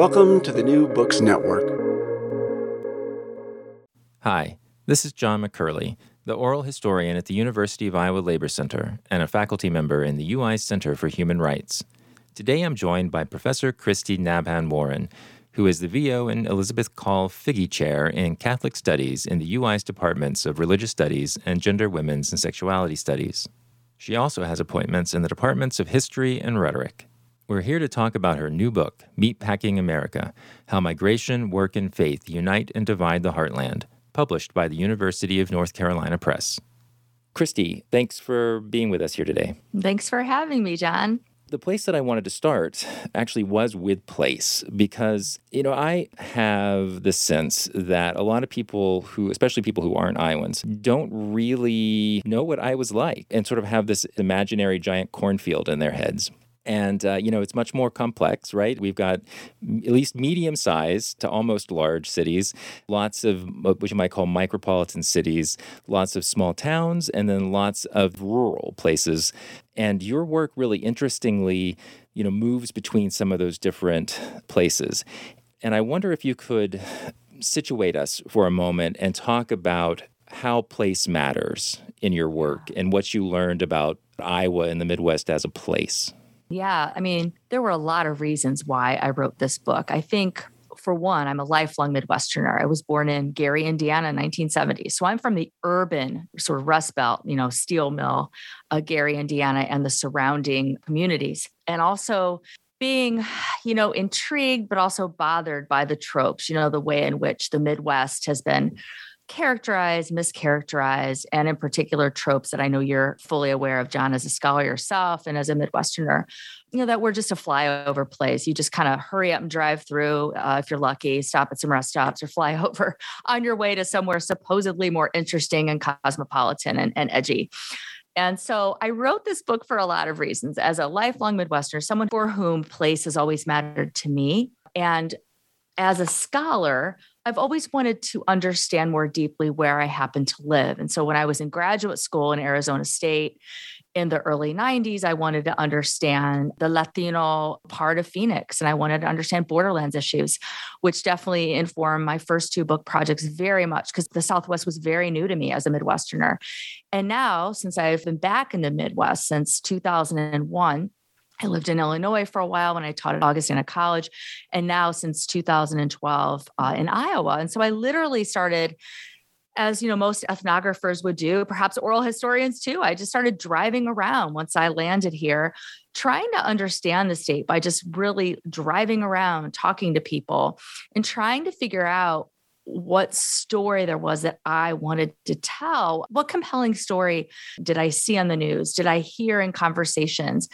Welcome to the New Books Network. Hi, this is John McKerley, the oral historian at the University of Iowa Labor Center and a faculty member in the UI Center for Human Rights. Today I'm joined by Professor Kristy Nabhan-Warren, who is the VO and Elizabeth Kahl Figge Chair in Catholic Studies in the UI's Departments of Religious Studies and Gender, Women's, and Sexuality Studies. She also has appointments in the Departments of History and Rhetoric. We're here to talk about her new book, Meatpacking America How Migration, Work, and Faith Unite and Divide the Heartland, published by the University of North Carolina Press. Kristy, thanks for being with us here today. Thanks for having me, John. The place that I wanted to start actually was with place because, you know, I have the sense that a lot of people who, especially people who aren't Iowans, don't really know what Iowa's like and sort of have this imaginary giant cornfield in their heads. And, uh, you know, it's much more complex, right? We've got at least medium size to almost large cities, lots of what you might call micropolitan cities, lots of small towns, and then lots of rural places. And your work really interestingly, you know, moves between some of those different places. And I wonder if you could situate us for a moment and talk about how place matters in your work and what you learned about Iowa and the Midwest as a place. Yeah, I mean, there were a lot of reasons why I wrote this book. I think for one, I'm a lifelong Midwesterner. I was born in Gary, Indiana in 1970. So I'm from the urban sort of Rust Belt, you know, steel mill, uh, Gary, Indiana, and the surrounding communities. And also being, you know, intrigued, but also bothered by the tropes, you know, the way in which the Midwest has been characterized, mischaracterized, and in particular tropes that I know you're fully aware of, John, as a scholar yourself and as a Midwesterner, you know, that we're just a flyover place. You just kind of hurry up and drive through uh, if you're lucky, stop at some rest stops or fly over on your way to somewhere supposedly more interesting and cosmopolitan and, and edgy. And so I wrote this book for a lot of reasons. As a lifelong Midwesterner, someone for whom place has always mattered to me. And as a scholar, I've always wanted to understand more deeply where I happen to live. And so when I was in graduate school in Arizona State in the early 90s, I wanted to understand the Latino part of Phoenix and I wanted to understand borderlands issues, which definitely informed my first two book projects very much because the Southwest was very new to me as a Midwesterner. And now, since I've been back in the Midwest since 2001, I lived in Illinois for a while when I taught at Augustana College, and now since 2012 uh, in Iowa. And so I literally started, as you know, most ethnographers would do, perhaps oral historians too. I just started driving around once I landed here, trying to understand the state by just really driving around, talking to people, and trying to figure out what story there was that I wanted to tell. What compelling story did I see on the news? Did I hear in conversations?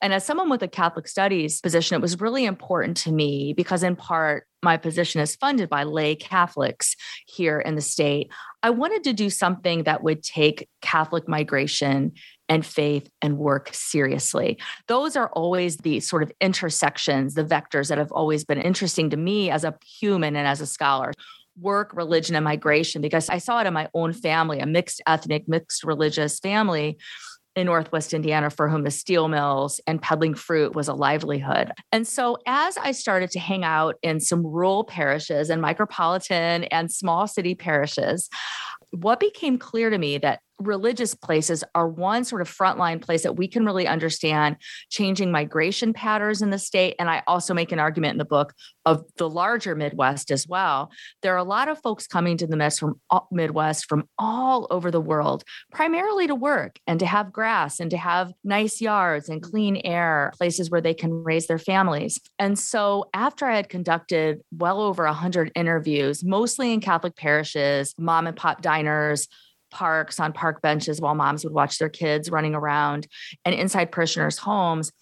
And as someone with a Catholic studies position, it was really important to me because, in part, my position is funded by lay Catholics here in the state. I wanted to do something that would take Catholic migration and faith and work seriously. Those are always the sort of intersections, the vectors that have always been interesting to me as a human and as a scholar work, religion, and migration because I saw it in my own family, a mixed ethnic, mixed religious family in Northwest Indiana for whom the steel mills and peddling fruit was a livelihood. And so, as I started to hang out in some rural parishes and micropolitan and small city parishes, what became clear to me that religious places are one sort of frontline place that we can really understand changing migration patterns in the state. And I also make an argument in the book of the larger Midwest as well. There are a lot of folks coming to the Midwest from all over the world, primarily to work and to have grass and to have nice yards and clean air, places where they can raise their families. And so after I had conducted well over 100 interviews, mostly in Catholic parishes, mom and pop diners, parks on park benches while moms would watch their kids running around and inside parishioners' homes.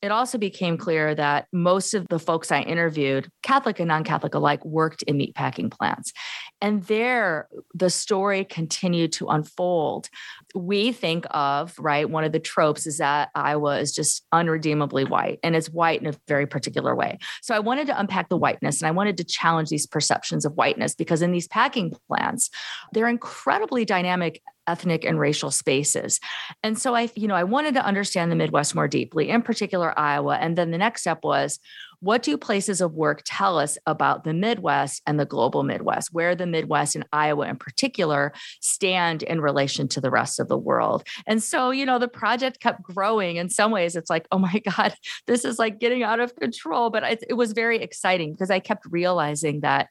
It also became clear that most of the folks I interviewed, Catholic and non Catholic alike, worked in meatpacking plants. And there, the story continued to unfold. We think of, right, one of the tropes is that Iowa is just unredeemably white and it's white in a very particular way. So I wanted to unpack the whiteness and I wanted to challenge these perceptions of whiteness because in these packing plants, they're incredibly dynamic ethnic and racial spaces. And so I, you know, I wanted to understand the Midwest more deeply, in particular Iowa. And then the next step was what do places of work tell us about the Midwest and the global Midwest, where the Midwest and Iowa in particular stand in relation to the rest of the world? And so, you know, the project kept growing. In some ways, it's like, oh my God, this is like getting out of control. But it, it was very exciting because I kept realizing that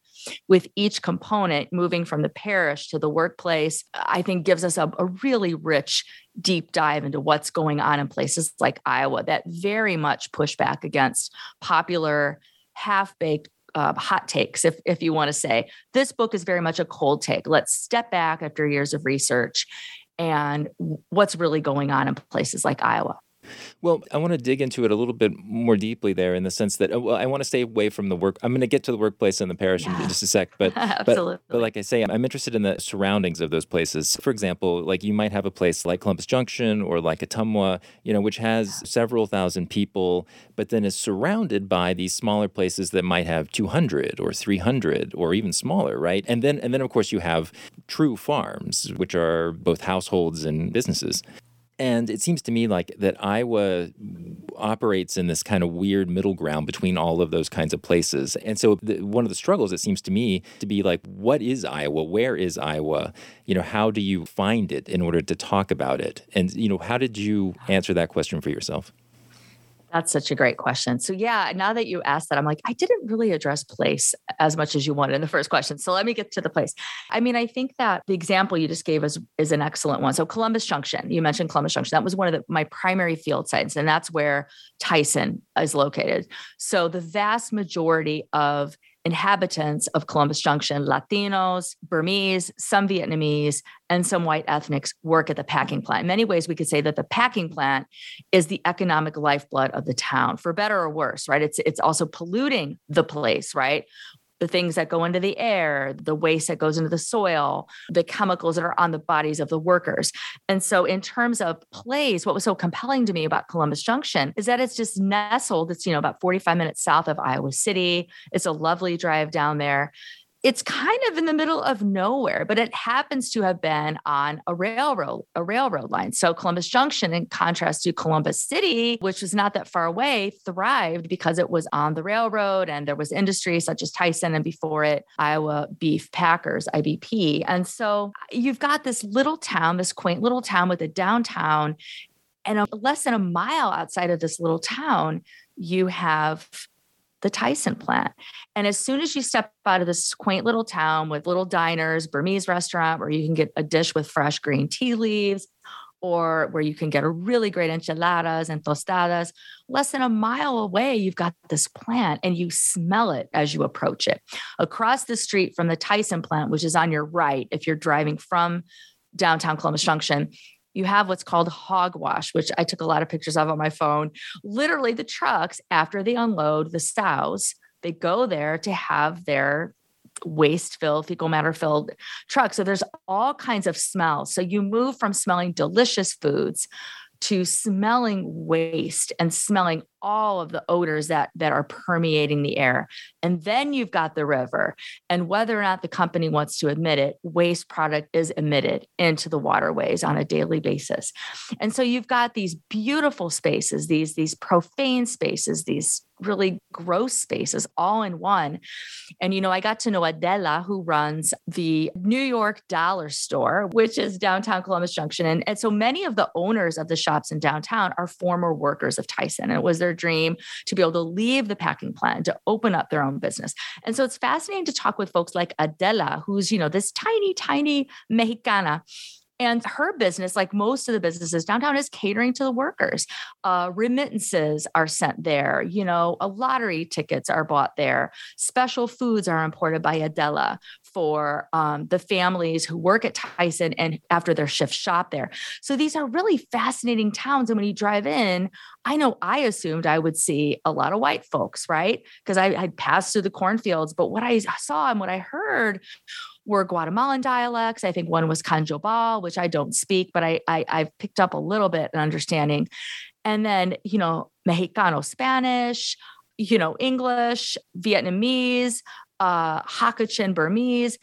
with each component moving from the parish to the workplace, I think gives us a, a really rich deep dive into what's going on in places like Iowa that very much push back against popular half baked uh, hot takes, if, if you want to say. This book is very much a cold take. Let's step back after years of research and what's really going on in places like Iowa. Well, I want to dig into it a little bit more deeply there in the sense that uh, well, I want to stay away from the work. I'm going to get to the workplace and the parish yeah. in just a sec, but but but like I say, I'm interested in the surroundings of those places. For example, like you might have a place like Columbus Junction or like Ottumwa, you know, which has several thousand people, but then is surrounded by these smaller places that might have 200 or 300 or even smaller, right? And then and then of course you have true farms, which are both households and businesses. And it seems to me like that Iowa operates in this kind of weird middle ground between all of those kinds of places. And so the, one of the struggles, it seems to me, to be like, what is Iowa? Where is Iowa? You know, how do you find it in order to talk about it? And, you know, how did you answer that question for yourself? That's such a great question. So, yeah, now that you asked that, I'm like, I didn't really address place as much as you wanted in the first question. So, let me get to the place. I mean, I think that the example you just gave us is an excellent one. So, Columbus Junction, you mentioned Columbus Junction. That was one of the, my primary field sites, and that's where Tyson is located. So, the vast majority of inhabitants of Columbus Junction, Latinos, Burmese, some Vietnamese, and some white ethnics work at the packing plant. In many ways, we could say that the packing plant is the economic lifeblood of the town, for better or worse, right? It's it's also polluting the place, right? The things that go into the air, the waste that goes into the soil, the chemicals that are on the bodies of the workers. And so, in terms of place, what was so compelling to me about Columbus Junction is that it's just nestled. It's, you know, about 45 minutes south of Iowa City. It's a lovely drive down there it's kind of in the middle of nowhere, but it happens to have been on a railroad, a railroad line. So Columbus Junction, in contrast to Columbus City, which was not that far away, thrived because it was on the railroad and there was industry such as Tyson and before it, Iowa Beef Packers, IBP. And so uh, you've got this little town, this quaint little town with a downtown. And a, less than a mile outside of this little town, you have the Tyson plant. And as soon as you step out of this quaint little town with little diners, Burmese restaurant where you can get a dish with fresh green tea leaves, or where you can get a really great enchiladas and tostadas, less than a mile away, you've got this plant and you smell it as you approach it. Across the street from the Tyson plant, which is on your right, if you're driving from downtown Columbus Junction, you have what's called hogwash, which I took a lot of pictures of on my phone. Literally, the trucks, after they unload the sows, they go there to have their waste filled, fecal matter filled truck. So there's all kinds of smells. So you move from smelling delicious foods to smelling waste and smelling all of the odors that that are permeating the air. And then you've got the river. And whether or not the company wants to admit it waste product is emitted into the waterways on a daily basis. And so you've got these beautiful spaces these these profane spaces these really gross spaces all in one. And you know i got to know adela who runs the new york dollar store which is downtown columbus junction. And, and so many of the owners of the shops in downtown are former workers of tyson. And it was their their dream to be able to leave the packing plant to open up their own business. And so it's fascinating to talk with folks like Adela, who's, you know, this tiny, tiny Mexicana And her business, like most of the businesses downtown, is catering to the workers. Uh, remittances are sent there. You know, a lottery tickets are bought there. Special foods are imported by Adela for um, the families who work at Tyson and after their shift shop there. So these are really fascinating towns. And when you drive in, I know I assumed I would see a lot of white folks, right? Because I had passed through the cornfields. But what I saw and what I heard were Guatemalan dialects. I think one was Kanjobal, which I don't speak, but I, I I've picked up a little bit an understanding. And then, you know, Mexicano Spanish, you know, English, Vietnamese, uh, Hakha Chin Burmese.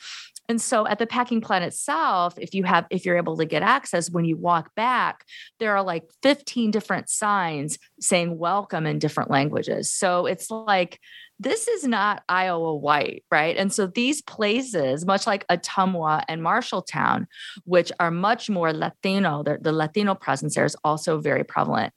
And so at the packing plant itself, if you have, if you're able to get access, when you walk back, there are like 15 different signs saying welcome in different languages. So it's like, this is not Iowa white, right? And so these places, much like Ottumwa and Marshalltown, which are much more Latino, the, the Latino presence there is also very prevalent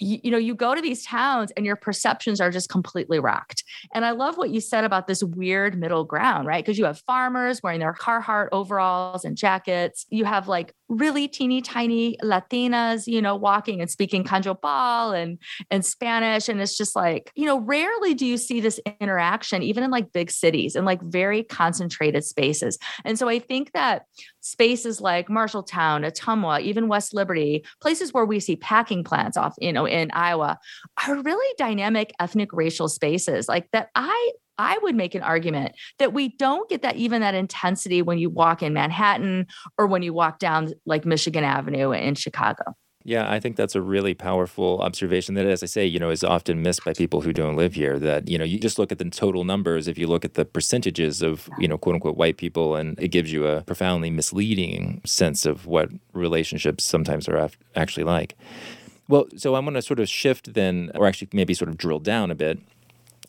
you, you know, you go to these towns and your perceptions are just completely rocked. And I love what you said about this weird middle ground, right? Because you have farmers wearing their Carhartt overalls and jackets. You have like really teeny tiny Latinas, you know, walking and speaking Kanjobal and and Spanish. And it's just like, you know, rarely do you see this interaction, even in like big cities and like very concentrated spaces. And so I think that spaces like Marshalltown, Ottumwa, even West Liberty, places where we see packing plants off, you know, in Iowa, are really dynamic ethnic racial spaces like that. I I would make an argument that we don't get that even that intensity when you walk in Manhattan or when you walk down like Michigan Avenue in Chicago. Yeah, I think that's a really powerful observation that, as I say, you know, is often missed by people who don't live here. That, you know, you just look at the total numbers, if you look at the percentages of, you know, quote unquote white people, and it gives you a profoundly misleading sense of what relationships sometimes are actually like. Well, so I'm going to sort of shift then, or actually maybe sort of drill down a bit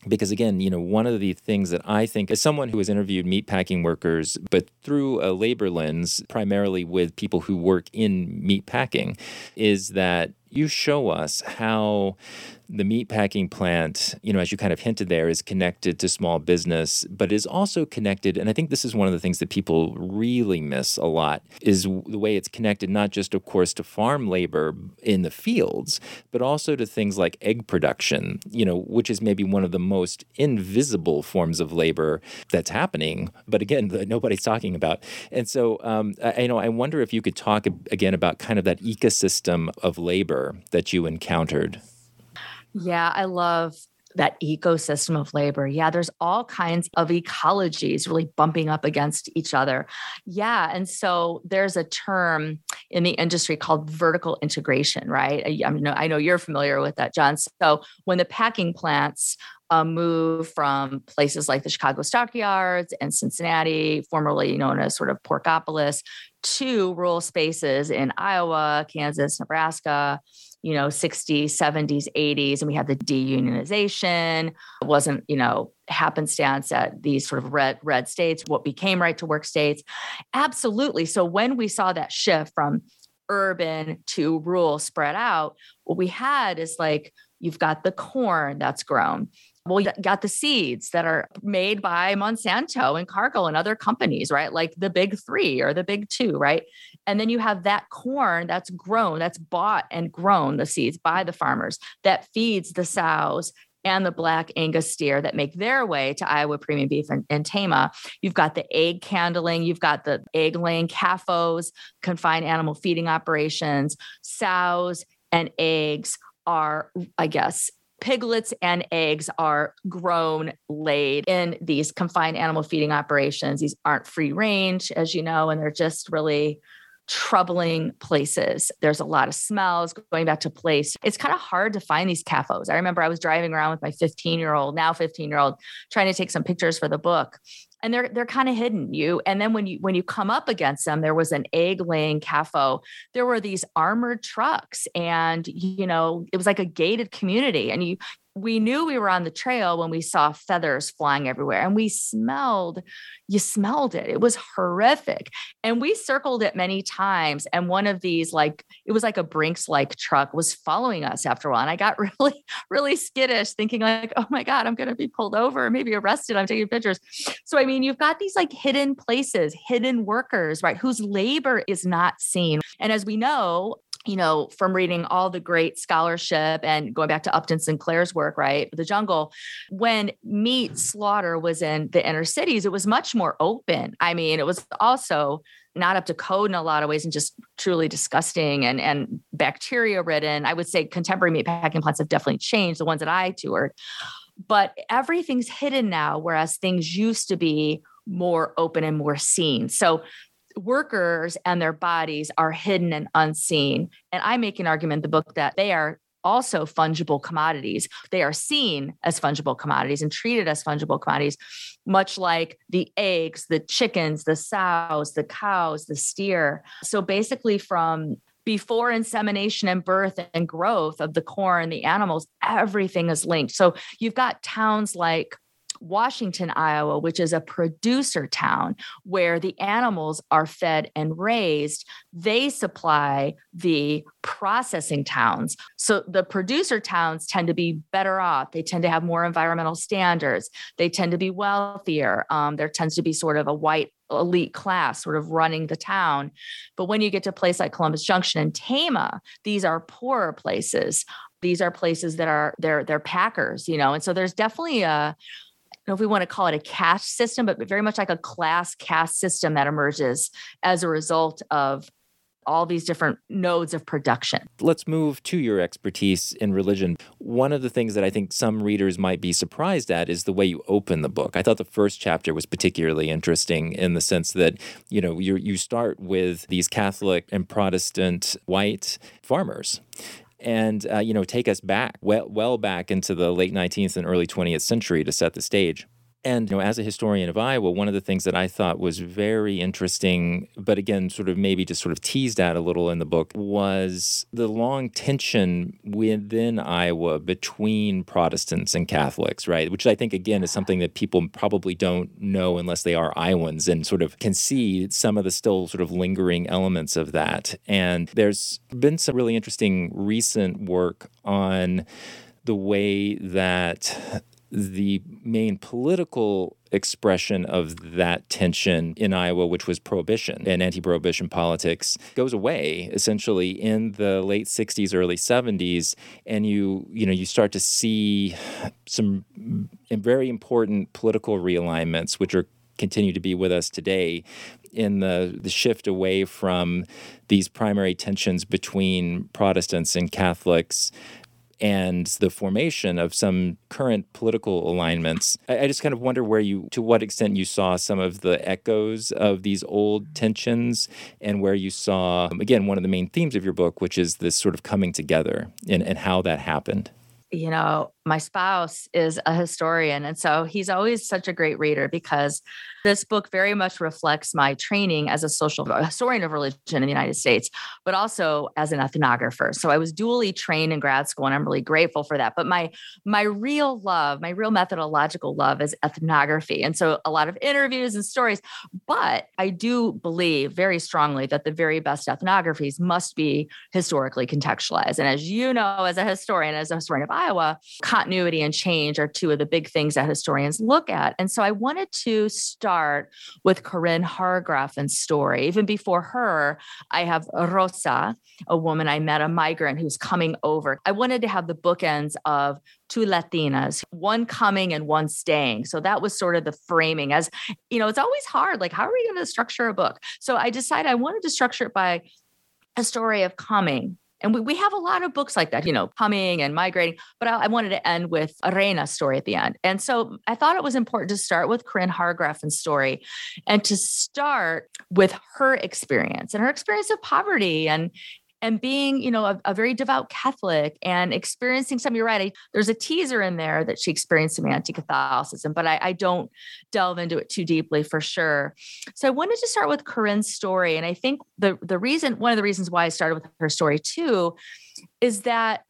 because again you know one of the things that i think as someone who has interviewed meatpacking workers but through a labor lens primarily with people who work in meatpacking is that you show us how the meatpacking plant, you know, as you kind of hinted there, is connected to small business, but is also connected. And I think this is one of the things that people really miss a lot is the way it's connected, not just, of course, to farm labor in the fields, but also to things like egg production, you know, which is maybe one of the most invisible forms of labor that's happening. But again, nobody's talking about. And so, um, I, you know, I wonder if you could talk again about kind of that ecosystem of labor that you encountered. Yeah, I love that ecosystem of labor. Yeah, there's all kinds of ecologies really bumping up against each other. Yeah. And so there's a term in the industry called vertical integration, right? I, I, know, I know you're familiar with that, John. So when the packing plants uh, move from places like the Chicago Stockyards and Cincinnati, formerly known as sort of Porkopolis, to rural spaces in Iowa, Kansas, Nebraska, you know 60s 70s 80s and we had the deunionization. It wasn't you know happenstance at these sort of red red states what became right to work states. Absolutely. So when we saw that shift from urban to rural spread out what we had is like you've got the corn that's grown well, you got the seeds that are made by Monsanto and Cargill and other companies, right? Like the big three or the big two, right? And then you have that corn that's grown, that's bought and grown, the seeds by the farmers that feeds the sows and the black Angus steer that make their way to Iowa premium beef and, and Tama. You've got the egg candling, you've got the egg laying CAFOs, confined animal feeding operations, sows and eggs are, I guess, piglets and eggs are grown, laid in these confined animal feeding operations. These aren't free range, as you know, and they're just really troubling places. There's a lot of smells going back to place. It's kind of hard to find these CAFOs. I remember I was driving around with my 15 year old, now 15 year old, trying to take some pictures for the book and they're they're kind of hidden you and then when you when you come up against them there was an egg laying CAFO. There were these armored trucks and you know it was like a gated community and you we knew we were on the trail when we saw feathers flying everywhere and we smelled you smelled it. It was horrific. And we circled it many times and one of these like it was like a brinks like truck was following us after a while and i got really really skittish thinking like oh my god i'm going to be pulled over maybe arrested i'm taking pictures. So i mean you've got these like hidden places hidden workers right whose labor is not seen. And as we know you know, from reading all the great scholarship and going back to Upton Sinclair's work, right? The jungle, when meat slaughter was in the inner cities, it was much more open. I mean, it was also not up to code in a lot of ways and just truly disgusting and, and bacteria ridden. I would say contemporary meat packing plants have definitely changed, the ones that I toured. But everything's hidden now, whereas things used to be more open and more seen. So workers and their bodies are hidden and unseen. And I make an argument in the book that they are also fungible commodities. They are seen as fungible commodities and treated as fungible commodities, much like the eggs, the chickens, the sows, the cows, the steer. So basically, from before insemination and birth and growth of the corn, the animals, everything is linked. So you've got towns like Washington, Iowa, which is a producer town where the animals are fed and raised, they supply the processing towns. So the producer towns tend to be better off. They tend to have more environmental standards. They tend to be wealthier. Um, there tends to be sort of a white elite class sort of running the town. But when you get to a place like Columbus Junction and Tama, these are poorer places. These are places that are they're they're packers, you know. And so there's definitely a know if we want to call it a caste system, but very much like a class caste system that emerges as a result of all these different nodes of production. Let's move to your expertise in religion. One of the things that I think some readers might be surprised at is the way you open the book. I thought the first chapter was particularly interesting in the sense that, you know, you you start with these Catholic and Protestant white farmers and uh, you know take us back well, well back into the late 19th and early 20th century to set the stage and you know, as a historian of Iowa, one of the things that I thought was very interesting, but again, sort of maybe just sort of teased at a little in the book, was the long tension within Iowa between Protestants and Catholics, right? Which I think again is something that people probably don't know unless they are Iowans and sort of can see some of the still sort of lingering elements of that. And there's been some really interesting recent work on the way that the main political expression of that tension in Iowa, which was prohibition and anti prohibition politics, goes away essentially in the late 60s, early 70s. And you, you know, you start to see some very important political realignments, which are continue to be with us today in the, the shift away from these primary tensions between Protestants and Catholics and the formation of some current political alignments. I, I, just kind of wonder where you, to what extent you saw some of the echoes of these old tensions and where you saw, again, one of the main themes of your book, which is this sort of coming together and, and how that happened. You know, my spouse is a historian. And so he's always such a great reader because this book very much reflects my training as a social historian of religion in the United States, but also as an ethnographer. So I was dually trained in grad school, and I'm really grateful for that. But my my real love, my real methodological love is ethnography. And so a lot of interviews and stories. But I do believe very strongly that the very best ethnographies must be historically contextualized. And as you know, as a historian, as a historian of Iowa, continuity and change are two of the big things that historians look at. And so I wanted to start with Corinne Hargrafen's story. Even before her, I have Rosa, a woman I met, a migrant who's coming over. I wanted to have the bookends of two Latinas, one coming and one staying. So that was sort of the framing as, you know, it's always hard. Like, how are we going to structure a book? So I decided I wanted to structure it by a story of coming, and we, we have a lot of books like that, you know, coming and migrating. But I, I wanted to end with a Reina story at the end. And so I thought it was important to start with Corinne Hargrafen's story and to start with her experience and her experience of poverty and and being, you know, a, a, very devout Catholic and experiencing some, you're right. I, there's a teaser in there that she experienced some anti-Catholicism, but I, I, don't delve into it too deeply for sure. So I wanted to start with Corinne's story. And I think the the reason, one of the reasons why I started with her story too, is that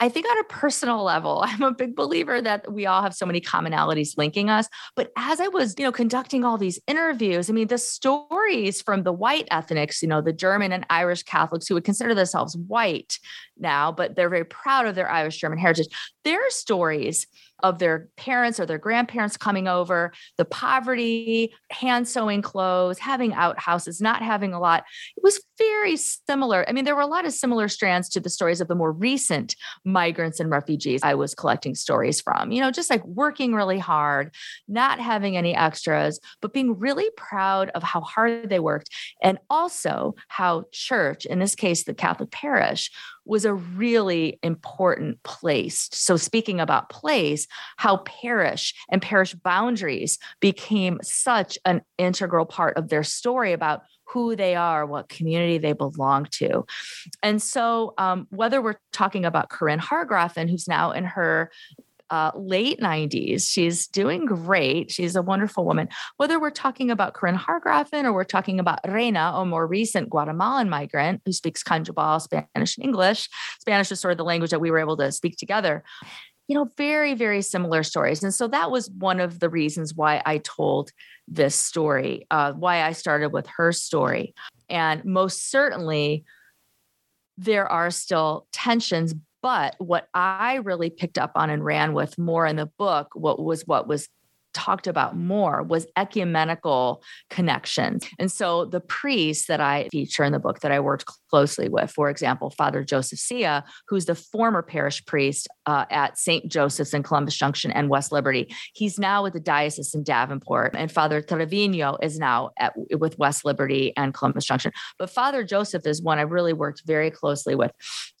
I think on a personal level, I'm a big believer that we all have so many commonalities linking us. But as I was, you know, conducting all these interviews, I mean, the stories from the white ethnics, you know, the German and Irish Catholics who would consider themselves white now, but they're very proud of their Irish German heritage. Their stories of their parents or their grandparents coming over, the poverty, hand sewing clothes, having outhouses, not having a lot. It was very similar. I mean, there were a lot of similar strands to the stories of the more recent migrants and refugees I was collecting stories from. You know, just like working really hard, not having any extras, but being really proud of how hard they worked. And also how church, in this case, the Catholic parish, was a really important place. So, speaking about place, how parish and parish boundaries became such an integral part of their story about who they are, what community they belong to. And so, um, whether we're talking about Corinne Hargrafen, who's now in her uh, late 90s. She's doing great. She's a wonderful woman. Whether we're talking about Corinne Hargrafen or we're talking about Reina, a more recent Guatemalan migrant who speaks Kanjobal, Spanish, and English. Spanish is sort of the language that we were able to speak together. You know, very, very similar stories. And so that was one of the reasons why I told this story, uh, why I started with her story. And most certainly, there are still tensions, but what I really picked up on and ran with more in the book, what was what was talked about more was ecumenical connections. And so the priests that I feature in the book that I worked closely with, for example, Father Joseph Sia, who's the former parish priest uh, at St. Joseph's in Columbus Junction and West Liberty. He's now with the diocese in Davenport, and Father Trevino is now at, with West Liberty and Columbus Junction. But Father Joseph is one I really worked very closely with.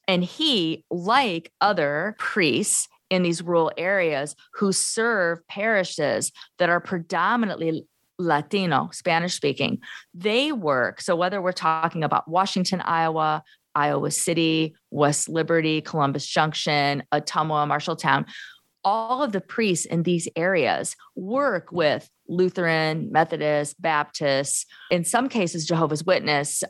And he, like other priests, in these rural areas who serve parishes that are predominantly Latino, Spanish speaking. They work. So, whether we're talking about Washington, Iowa, Iowa City, West Liberty, Columbus Junction, Ottumwa, Marshalltown, all of the priests in these areas work with Lutheran, Methodist, Baptist, in some cases, Jehovah's Witness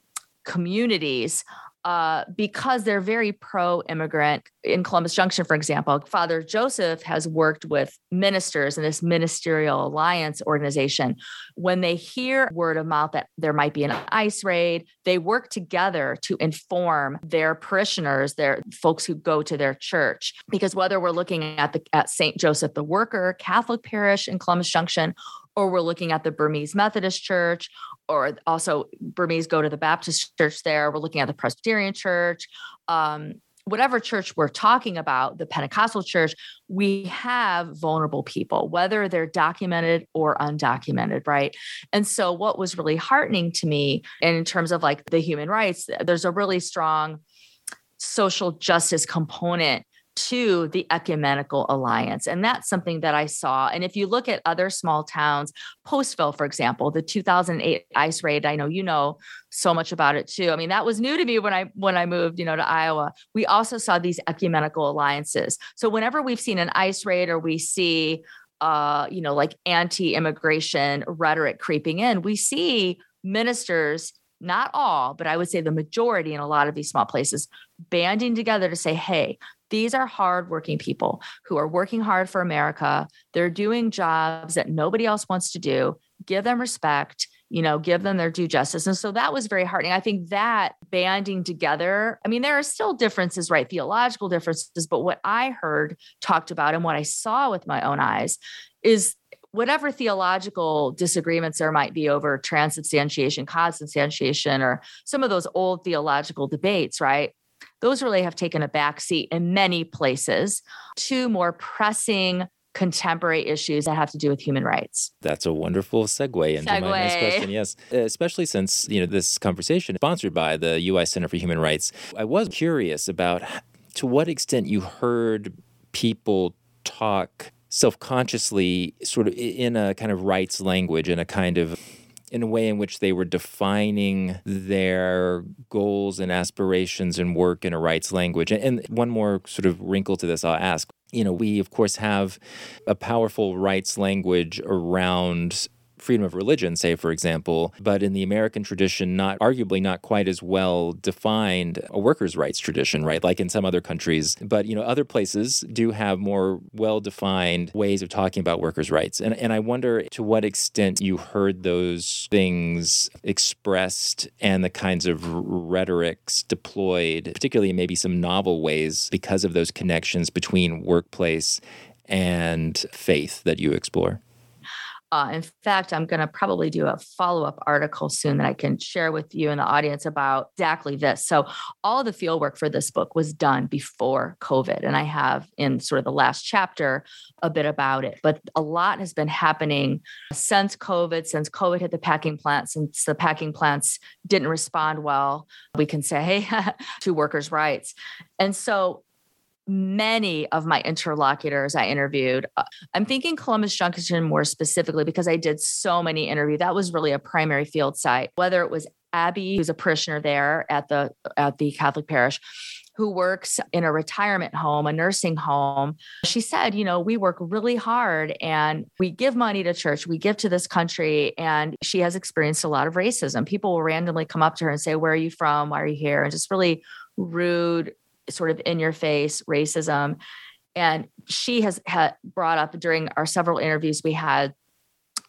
communities uh, because they're very pro immigrant. In Columbus Junction, for example, Father Joseph has worked with ministers in this ministerial alliance organization. When they hear word of mouth that there might be an ICE raid, they work together to inform their parishioners, their folks who go to their church. Because whether we're looking at the at St. Joseph the Worker Catholic Parish in Columbus Junction or we're looking at the Burmese Methodist Church, or also Burmese go to the Baptist church there. We're looking at the Presbyterian church. Um, whatever church we're talking about, the Pentecostal church, we have vulnerable people, whether they're documented or undocumented, right? And so, what was really heartening to me, in terms of like the human rights, there's a really strong social justice component to the ecumenical alliance. And that's something that I saw. And if you look at other small towns, Postville, for example, the 2008 ICE raid, I know you know so much about it too. I mean, that was new to me when I when I moved, you know, to Iowa. We also saw these ecumenical alliances. So whenever we've seen an ICE raid or we see uh, you know, like anti-immigration rhetoric creeping in, we see ministers not all, but I would say the majority in a lot of these small places banding together to say, hey, these are hardworking people who are working hard for America. They're doing jobs that nobody else wants to do. Give them respect, you know, give them their due justice. And so that was very heartening. I think that banding together, I mean, there are still differences, right? Theological differences, but what I heard talked about and what I saw with my own eyes is whatever theological disagreements there might be over transubstantiation, consubstantiation, or some of those old theological debates, right? Those really have taken a backseat in many places to more pressing contemporary issues that have to do with human rights. That's a wonderful segue into segue. my next question. Yes, especially since you know this conversation is sponsored by the UI Center for Human Rights. I was curious about to what extent you heard people talk self-consciously sort of in a kind of rights language in a kind of in a way in which they were defining their goals and aspirations and work in a rights language. And one more sort of wrinkle to this I'll ask. You know, we of course have a powerful rights language around freedom of religion, say, for example, but in the American tradition, not arguably not quite as well defined a workers' rights tradition, right? Like in some other countries. But, you know, other places do have more well defined ways of talking about workers' rights. And, and I wonder to what extent you heard those things expressed and the kinds of rhetorics deployed, particularly maybe some novel ways because of those connections between workplace and faith that you explore. Uh, in fact, I'm going to probably do a follow up article soon that I can share with you and the audience about exactly this. So, all the field work for this book was done before COVID. And I have in sort of the last chapter a bit about it. But a lot has been happening since COVID, since COVID hit the packing plants, since the packing plants didn't respond well, we can say, to workers' rights. And so, many of my interlocutors I interviewed. Uh, I'm thinking Columbus Junction more specifically because I did so many interviews. That was really a primary field site. Whether it was Abby, who's a parishioner there at the at the Catholic parish, who works in a retirement home, a nursing home. She said, you know, we work really hard and we give money to church, we give to this country. And she has experienced a lot of racism. People will randomly come up to her and say, Where are you from? Why are you here? And just really rude sort of in your face racism. And she has brought up during our several interviews we had,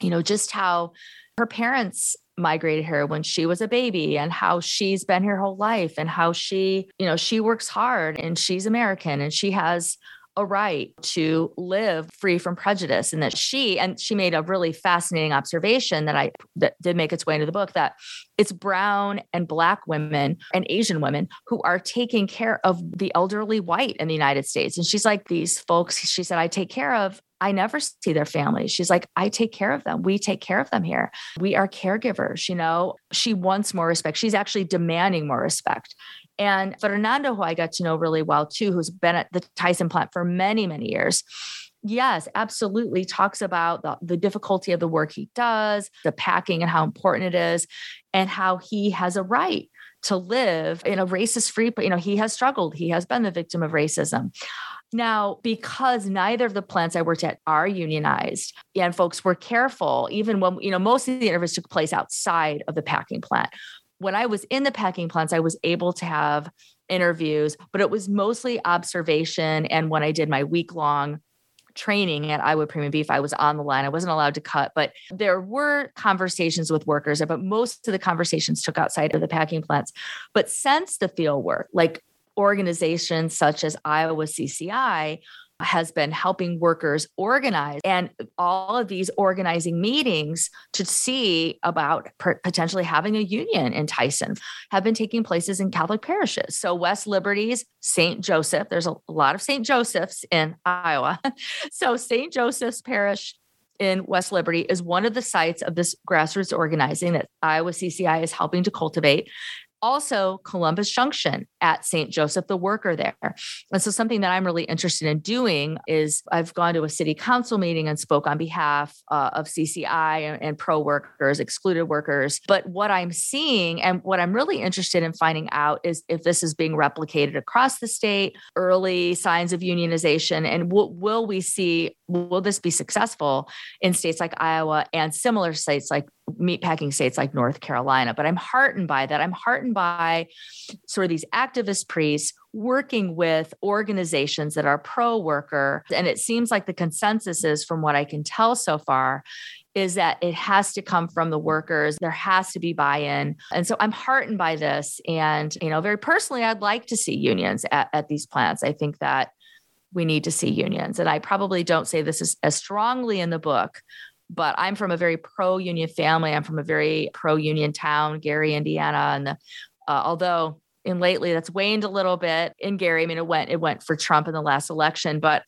you know, just how her parents migrated here when she was a baby and how she's been here her whole life and how she, you know, she works hard and she's American and she has a right to live free from prejudice and that she and she made a really fascinating observation that I that did make its way into the book that it's brown and black women and Asian women who are taking care of the elderly white in the United States and she's like these folks she said I take care of I never see their families. She's like, I take care of them. We take care of them here. We are caregivers, you know. She wants more respect. She's actually demanding more respect. And Fernando, who I got to know really well too, who's been at the Tyson plant for many, many years, yes, absolutely talks about the, the, difficulty of the work he does, the packing and how important it is, and how he has a right to live in a racist free, but you know, he has struggled. He has been the victim of racism. Now, because neither of the plants I worked at are unionized, and folks were careful, even when, you know, most of the interviews took place outside of the packing plant when I was in the packing plants, I was able to have interviews, but it was mostly observation. And when I did my week long training at Iowa Premium Beef, I was on the line. I wasn't allowed to cut, but there were conversations with workers, but most of the conversations took outside of the packing plants. But since the field work, like organizations such as Iowa CCI has been helping workers organize and all of these organizing meetings to see about potentially having a union in Tyson have been taking places in Catholic parishes. So West Liberty's St. Joseph, there's a lot of St. Joseph's in Iowa. so St. Joseph's Parish in West Liberty is one of the sites of this grassroots organizing that Iowa CCI is helping to cultivate also Columbus Junction at St. Joseph the Worker there. And so, something that I'm really interested in doing is I've gone to a city council meeting and spoke on behalf uh, of CCI and, and pro workers, excluded workers. But what I'm seeing and what I'm really interested in finding out is if this is being replicated across the state, early signs of unionization, and w- will we see, will this be successful in states like Iowa and similar states like meatpacking states like North Carolina. But I'm heartened by that. I'm heartened by sort of these activist priests working with organizations that are pro worker. And it seems like the consensus is, from what I can tell so far, is that it has to come from the workers. There has to be buy in. And so I'm heartened by this. And, you know, very personally, I'd like to see unions at, at these plants. I think that we need to see unions. And I probably don't say this as, as strongly in the book, but I'm from a very pro union family. I'm from a very pro union town, Gary, Indiana. And uh, although in lately that's waned a little bit in Gary, I mean, it went, it went for Trump in the last election, but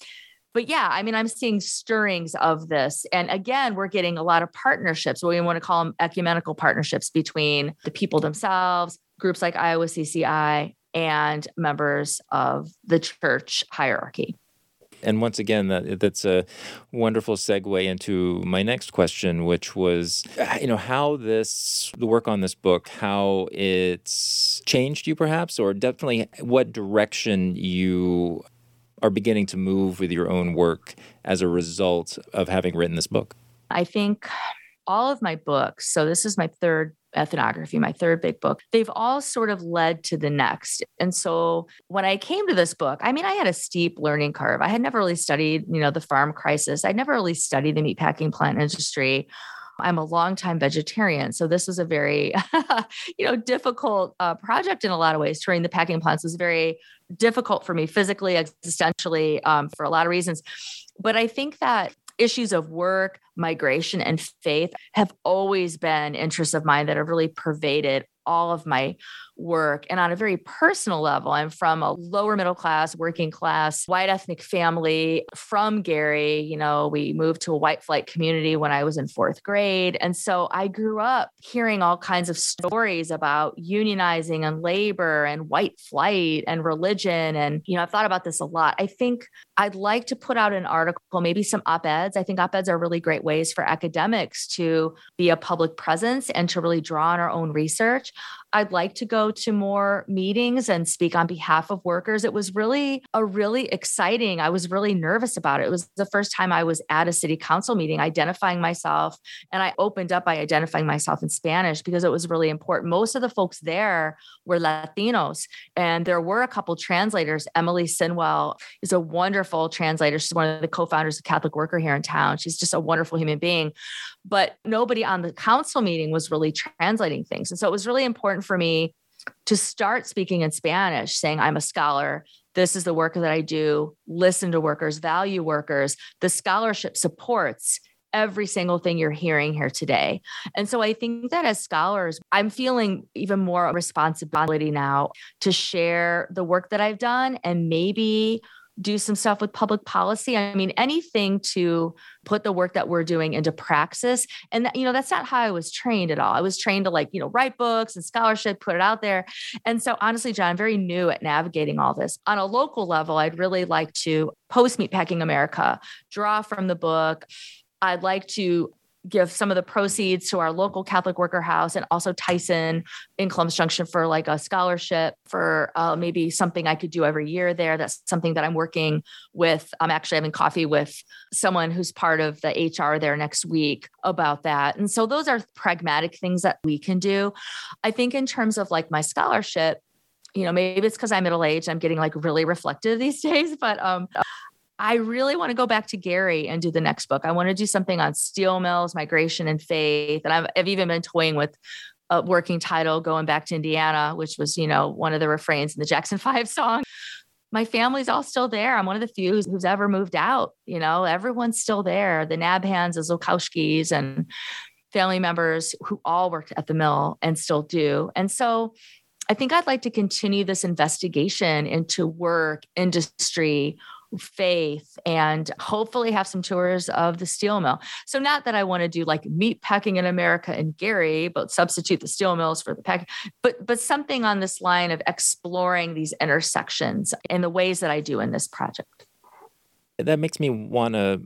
but yeah, I mean, I'm seeing stirrings of this. And again, we're getting a lot of partnerships. We want to call them ecumenical partnerships between the people themselves, groups like Iowa CCI, and members of the church hierarchy and once again, that that's a wonderful segue into my next question, which was, uh, you know, how this the work on this book, how it's changed you, perhaps, or definitely what direction you are beginning to move with your own work as a result of having written this book. I think all of my books, so this is my third ethnography, my third big book, they've all sort of led to the next. And so when I came to this book, I mean, I had a steep learning curve. I had never really studied, you know, the farm crisis. I'd never really studied the meatpacking plant industry. I'm a longtime vegetarian, so this was a very, you know, difficult uh, project in a lot of ways. Touring the packing plants was very difficult for me physically, existentially, um, for a lot of reasons. But I think that issues of work, migration, and faith have always been interests of mine that have really pervaded all of my work. And on a very personal level, I'm from a lower middle class, working class, white ethnic family from Gary. You know, we moved to a white flight community when I was in fourth grade. And so I grew up hearing all kinds of stories about unionizing and labor and white flight and religion. And, you know, I've thought about this a lot. I think I'd like to put out an article, maybe some op eds. I think op eds are really great ways for academics to be a public presence and to really draw on our own research. I'd like to go to more meetings and speak on behalf of workers. It was really a really exciting. I was really nervous about it. It was the first time I was at a city council meeting identifying myself and I opened up by identifying myself in Spanish because it was really important. Most of the folks there were Latinos and there were a couple translators. Emily Sinwell is a wonderful translator. She's one of the co-founders of Catholic Worker here in town. She's just a wonderful human being. But nobody on the council meeting was really translating things. And so it was really important for me to start speaking in Spanish, saying, I'm a scholar. This is the work that I do. Listen to workers, value workers. The scholarship supports every single thing you're hearing here today. And so I think that as scholars, I'm feeling even more responsibility now to share the work that I've done and maybe do some stuff with public policy. I mean, anything to put the work that we're doing into praxis. And that, you know, that's not how I was trained at all. I was trained to like, you know, write books and scholarship, put it out there. And so honestly, John, very new at navigating all this. On a local level, I'd really like to post Meatpacking America, draw from the book. I'd like to give some of the proceeds to our local Catholic Worker House and also Tyson in Columbus Junction for like a scholarship for uh, maybe something I could do every year there. That's something that I'm working with. I'm actually having coffee with someone who's part of the HR there next week about that. And so those are pragmatic things that we can do. I think in terms of like my scholarship, you know, maybe it's because I'm middle aged, I'm getting like really reflective these days, but um, I really want to go back to Gary and do the next book. I want to do something on steel mills, migration, and faith. And I've, I've even been toying with a working title going back to Indiana, which was, you know, one of the refrains in the Jackson Five song. My family's all still there. I'm one of the few who's, ever moved out. You know, everyone's still there. The Nabhans, the Zolkowskis, and family members who all worked at the mill and still do. And so I think I'd like to continue this investigation into work, industry, faith and hopefully have some tours of the steel mill. So not that I want to do like meat packing in America and Gary, but substitute the steel mills for the pack, but but something on this line of exploring these intersections in the ways that I do in this project. That makes me want to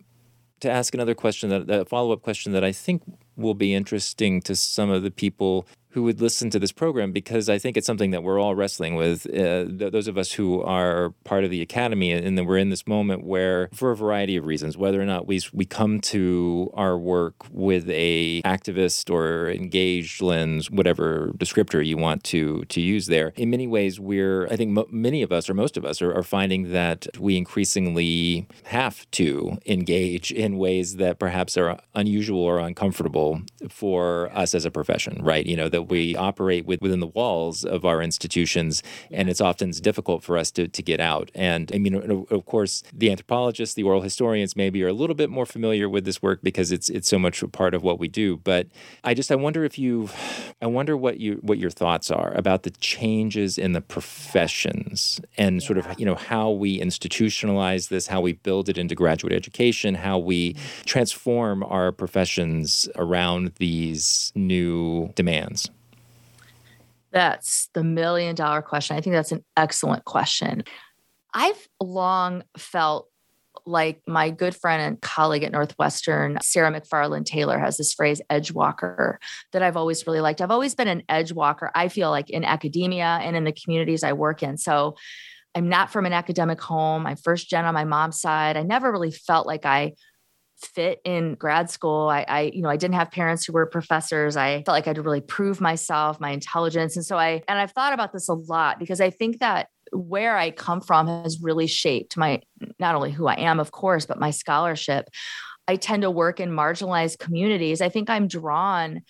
to ask another question that a follow-up question that I think will be interesting to some of the people who would listen to this program because I think it's something that we're all wrestling with. Uh, th- those of us who are part of the academy, and then we're in this moment where, for a variety of reasons, whether or not we we come to our work with a activist or engaged lens, whatever descriptor you want to to use there, in many ways, we're I think many of us or most of us are, are finding that we increasingly have to engage in ways that perhaps are unusual or uncomfortable for us as a profession, right? You know that that we operate with, within the walls of our institutions, and it's often difficult for us to, to get out. And I mean, of course, the anthropologists, the oral historians, maybe are a little bit more familiar with this work because it's it's so much a part of what we do. But I just I wonder if you, I wonder what you what your thoughts are about the changes in the professions and sort of you know how we institutionalize this, how we build it into graduate education, how we transform our professions around these new demands. That's the million dollar question. I think that's an excellent question. I've long felt like my good friend and colleague at Northwestern, Sarah McFarland Taylor, has this phrase, edge walker, that I've always really liked. I've always been an edge walker, I feel like in academia and in the communities I work in. So I'm not from an academic home. I'm first gen on my mom's side. I never really felt like I fit in grad school. I, I, you know, I didn't have parents who were professors. I felt like I had to really prove myself, my intelligence. And so I, and I've thought about this a lot because I think that where I come from has really shaped my, not only who I am, of course, but my scholarship. I tend to work in marginalized communities. I think I'm drawn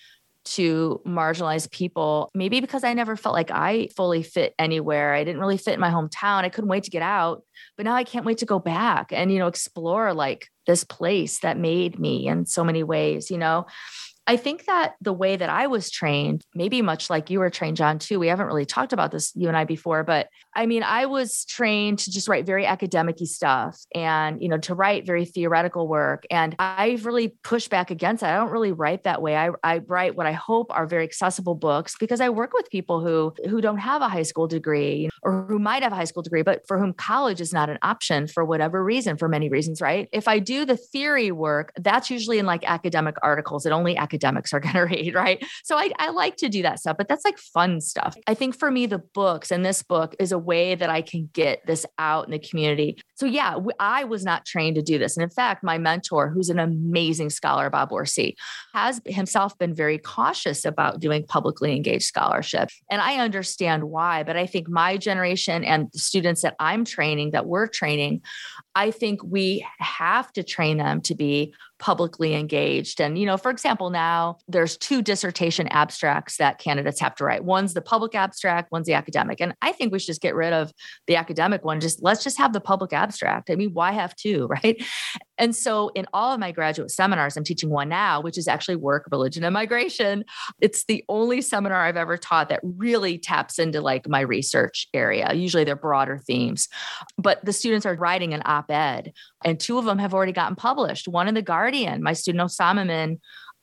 to marginalized people, maybe because I never felt like I fully fit anywhere. I didn't really fit in my hometown. I couldn't wait to get out, but now I can't wait to go back and, you know, explore like this place that made me in so many ways, you know. I think that the way that I was trained, maybe much like you were trained, John, too. We haven't really talked about this, you and I, before, but I mean, I was trained to just write very academic stuff and, you know, to write very theoretical work. And I've really pushed back against that. I don't really write that way. I, I write what I hope are very accessible books because I work with people who who don't have a high school degree or who might have a high school degree, but for whom college is not an option for whatever reason, for many reasons, right? If I do the theory work, that's usually in like academic articles that only academics are going to read, right? So I, I like to do that stuff, but that's like fun stuff. I think for me, the books and this book is a way that I can get this out in the community. So, yeah, I was not trained to do this. And in fact, my mentor, who's an amazing scholar, Bob Orsi, has himself been very cautious about doing publicly engaged scholarship. And I understand why, but I think my generation and the students that I'm training, that we're training, I think we have to train them to be publicly engaged. And, you know, for example, now there's two dissertation abstracts that candidates have to write. One's the public abstract, one's the academic. And I think we should just get rid of the academic one. Just let's just have the public abstract. I mean, why have two, right? And so in all of my graduate seminars, I'm teaching one now, which is actually work, religion, and migration. It's the only seminar I've ever taught that really taps into like my research area. Usually they're broader themes, but the students are writing an op ed, and two of them have already gotten published. One in The Guardian, my student Osama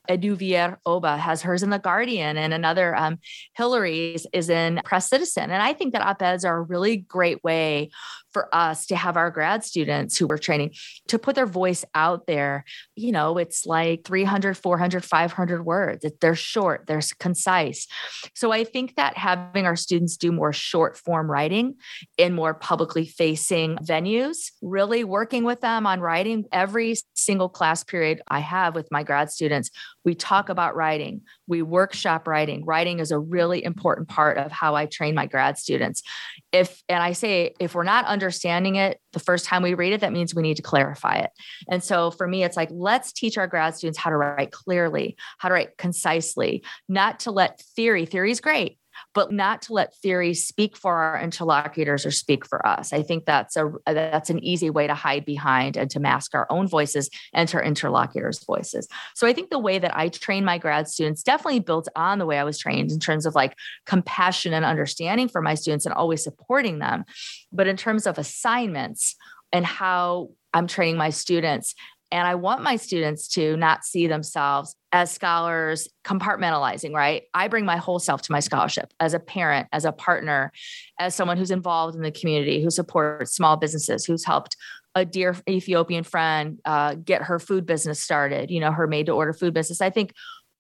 Eduvier Oba has hers in The Guardian, and another, um, Hillary's, is in Press Citizen. And I think that op eds are a really great way for us to have our grad students who we're training to put their voice out there. You know, it's like 300, 400, 500 words. They're short, they're concise. So I think that having our students do more short form writing in more publicly facing venues, really working with them on writing every single class period I have with my grad students, we talk about writing, we workshop writing. Writing is a really important part of how I train my grad students. If, and I say, if we're not understanding it the first time we read it, that means we need to clarify it. And so for me, it's like, let's teach our grad students how to write clearly, how to write concisely, not to let theory, theory is great, but not to let theory speak for our interlocutors or speak for us. I think that's a that's an easy way to hide behind and to mask our own voices and our interlocutors' voices. So I think the way that I train my grad students definitely built on the way I was trained in terms of like compassion and understanding for my students and always supporting them. But in terms of assignments and how I'm training my students, and I want my students to not see themselves as scholars compartmentalizing, right? I bring my whole self to my scholarship as a parent, as a partner, as someone who's involved in the community, who supports small businesses, who's helped a dear Ethiopian friend uh, get her food business started, you know, her made to order food business. I think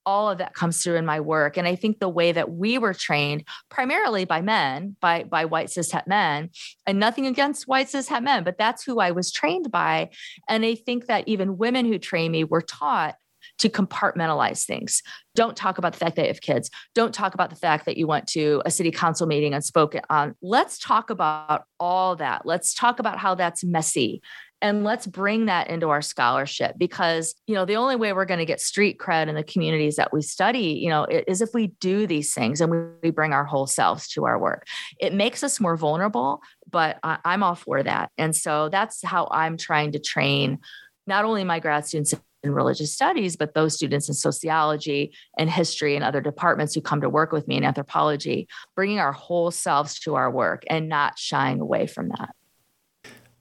all of that comes through in my work. And I think the way that we were trained, primarily by men, by, by white cis het men, and nothing against white cis het men, but that's who I was trained by. And I think that even women who train me were taught to compartmentalize things. Don't talk about the fact that you have kids. Don't talk about the fact that you went to a city council meeting and spoke on. Let's talk about all that. Let's talk about how that's messy and let's bring that into our scholarship because you know the only way we're going to get street cred in the communities that we study you know is if we do these things and we, bring our whole selves to our work it makes us more vulnerable but i'm all for that and so that's how i'm trying to train not only my grad students in religious studies, but those students in sociology and history and other departments who come to work with me in anthropology, bringing our whole selves to our work and not shying away from that.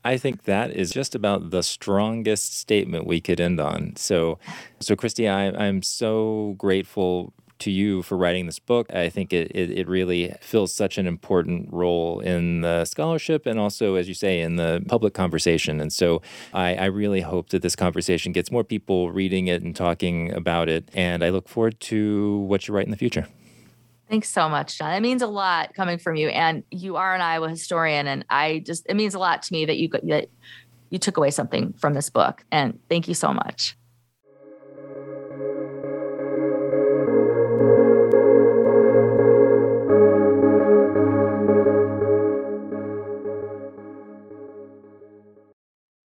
I think that is just about the strongest statement we could end on. So, so Kristy, I, I'm so grateful to you for writing this book. I think it, it, it, really fills such an important role in the scholarship and also, as you say, in the public conversation. And so I, I really hope that this conversation gets more people reading it and talking about it. And I look forward to what you write in the future. Thanks so much, John. It means a lot coming from you. And you are an Iowa historian. And I just, it means a lot to me that you, that you took away something from this book. And thank you so much.